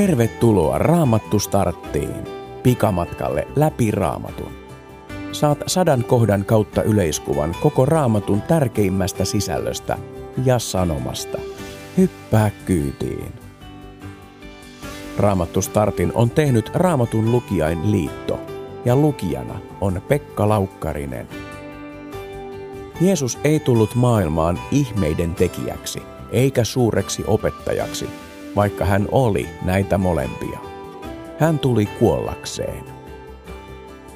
Tervetuloa Raamattu starttiin. Pikamatkalle läpi Raamatun. Saat sadan kohdan kautta yleiskuvan koko Raamatun tärkeimmästä sisällöstä ja sanomasta. Hyppää kyytiin. Raamattu startin on tehnyt Raamatun lukijain liitto ja lukijana on Pekka Laukkarinen. Jeesus ei tullut maailmaan ihmeiden tekijäksi eikä suureksi opettajaksi – vaikka hän oli näitä molempia. Hän tuli kuollakseen.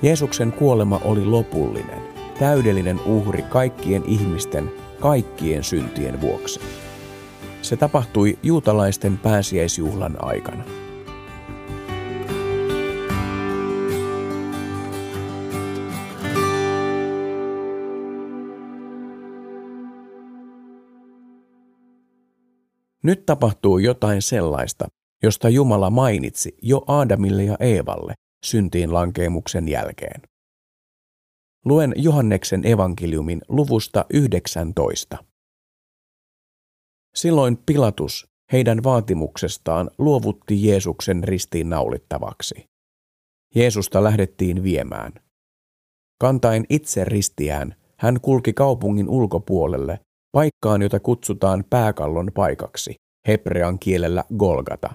Jeesuksen kuolema oli lopullinen, täydellinen uhri kaikkien ihmisten, kaikkien syntien vuoksi. Se tapahtui juutalaisten pääsiäisjuhlan aikana. Nyt tapahtuu jotain sellaista, josta Jumala mainitsi jo Aadamille ja Eevalle syntiin lankeemuksen jälkeen. Luen Johanneksen evankeliumin luvusta 19. Silloin Pilatus heidän vaatimuksestaan luovutti Jeesuksen ristiin naulittavaksi. Jeesusta lähdettiin viemään. Kantain itse ristiään, hän kulki kaupungin ulkopuolelle paikkaan, jota kutsutaan pääkallon paikaksi, hebrean kielellä Golgata.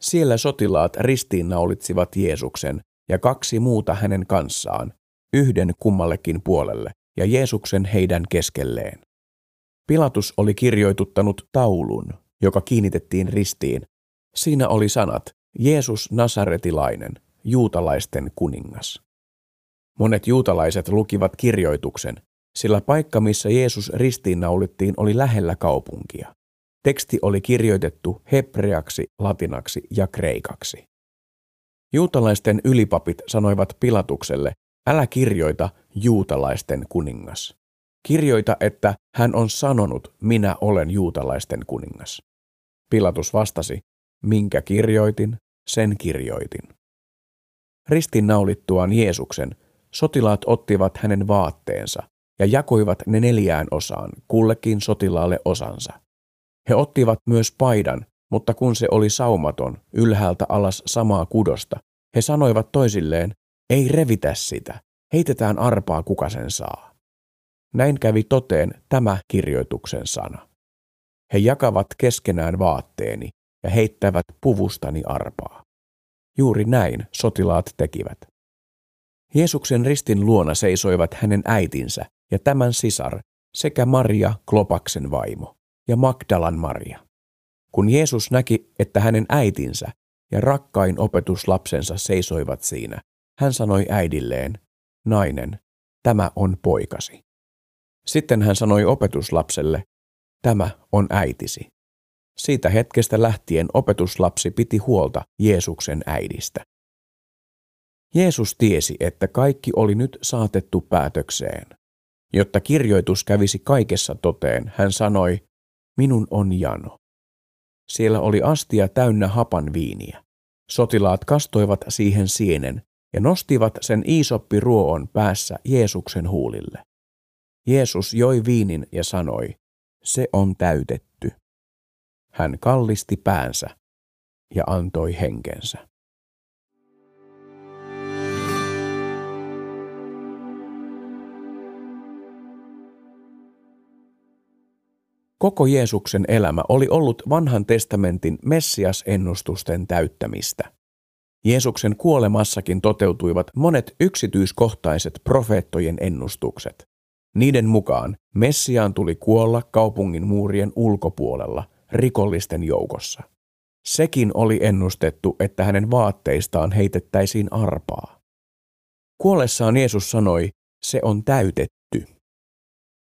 Siellä sotilaat ristiinnaulitsivat Jeesuksen ja kaksi muuta hänen kanssaan, yhden kummallekin puolelle ja Jeesuksen heidän keskelleen. Pilatus oli kirjoituttanut taulun, joka kiinnitettiin ristiin. Siinä oli sanat, Jeesus Nasaretilainen, juutalaisten kuningas. Monet juutalaiset lukivat kirjoituksen, sillä paikka, missä Jeesus ristiinnaulittiin, oli lähellä kaupunkia. Teksti oli kirjoitettu hebreaksi, latinaksi ja kreikaksi. Juutalaisten ylipapit sanoivat Pilatukselle, älä kirjoita juutalaisten kuningas. Kirjoita, että hän on sanonut, minä olen juutalaisten kuningas. Pilatus vastasi, minkä kirjoitin, sen kirjoitin. Ristinnaulittuaan Jeesuksen, sotilaat ottivat hänen vaatteensa ja jakoivat ne neljään osaan, kullekin sotilaalle osansa. He ottivat myös paidan, mutta kun se oli saumaton, ylhäältä alas samaa kudosta, he sanoivat toisilleen, ei revitä sitä, heitetään arpaa kuka sen saa. Näin kävi toteen tämä kirjoituksen sana. He jakavat keskenään vaatteeni ja heittävät puvustani arpaa. Juuri näin sotilaat tekivät. Jeesuksen ristin luona seisoivat hänen äitinsä ja tämän sisar sekä Maria Klopaksen vaimo ja Magdalan Maria. Kun Jeesus näki, että hänen äitinsä ja rakkain opetuslapsensa seisoivat siinä, hän sanoi äidilleen, nainen, tämä on poikasi. Sitten hän sanoi opetuslapselle, tämä on äitisi. Siitä hetkestä lähtien opetuslapsi piti huolta Jeesuksen äidistä. Jeesus tiesi, että kaikki oli nyt saatettu päätökseen. Jotta kirjoitus kävisi kaikessa toteen, hän sanoi, minun on jano. Siellä oli astia täynnä hapan viiniä. Sotilaat kastoivat siihen sienen ja nostivat sen ruoon päässä Jeesuksen huulille. Jeesus joi viinin ja sanoi, se on täytetty. Hän kallisti päänsä ja antoi henkensä. Koko Jeesuksen elämä oli ollut vanhan testamentin Messias-ennustusten täyttämistä. Jeesuksen kuolemassakin toteutuivat monet yksityiskohtaiset profeettojen ennustukset. Niiden mukaan Messiaan tuli kuolla kaupungin muurien ulkopuolella rikollisten joukossa. Sekin oli ennustettu, että hänen vaatteistaan heitettäisiin arpaa. Kuollessaan Jeesus sanoi, se on täytetty.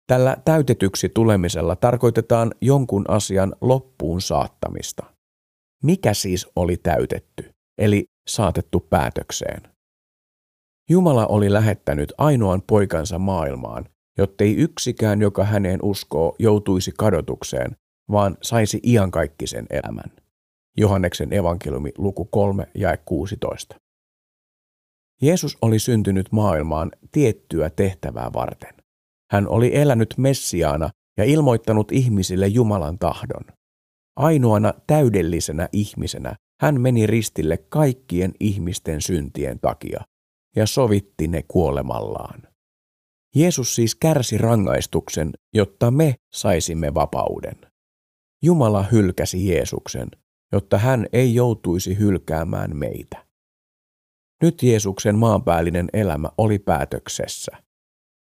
Tällä täytetyksi tulemisella tarkoitetaan jonkun asian loppuun saattamista. Mikä siis oli täytetty, eli saatettu päätökseen? Jumala oli lähettänyt ainoan poikansa maailmaan, jottei yksikään, joka häneen uskoo, joutuisi kadotukseen, vaan saisi iankaikkisen elämän. Johanneksen evankeliumi luku 3 ja 16. Jeesus oli syntynyt maailmaan tiettyä tehtävää varten. Hän oli elänyt Messiaana ja ilmoittanut ihmisille Jumalan tahdon. Ainoana täydellisenä ihmisenä hän meni ristille kaikkien ihmisten syntien takia ja sovitti ne kuolemallaan. Jeesus siis kärsi rangaistuksen, jotta me saisimme vapauden. Jumala hylkäsi Jeesuksen, jotta hän ei joutuisi hylkäämään meitä. Nyt Jeesuksen maanpäällinen elämä oli päätöksessä.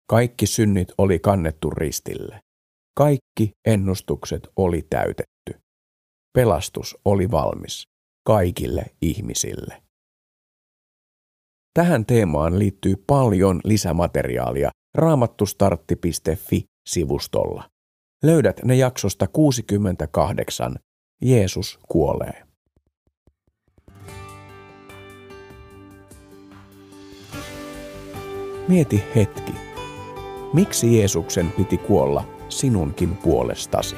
Kaikki synnit oli kannettu ristille. Kaikki ennustukset oli täytetty. Pelastus oli valmis kaikille ihmisille. Tähän teemaan liittyy paljon lisämateriaalia raamattustartti.fi-sivustolla. Löydät ne jaksosta 68. Jeesus kuolee. Mieti hetki. Miksi Jeesuksen piti kuolla sinunkin puolestasi?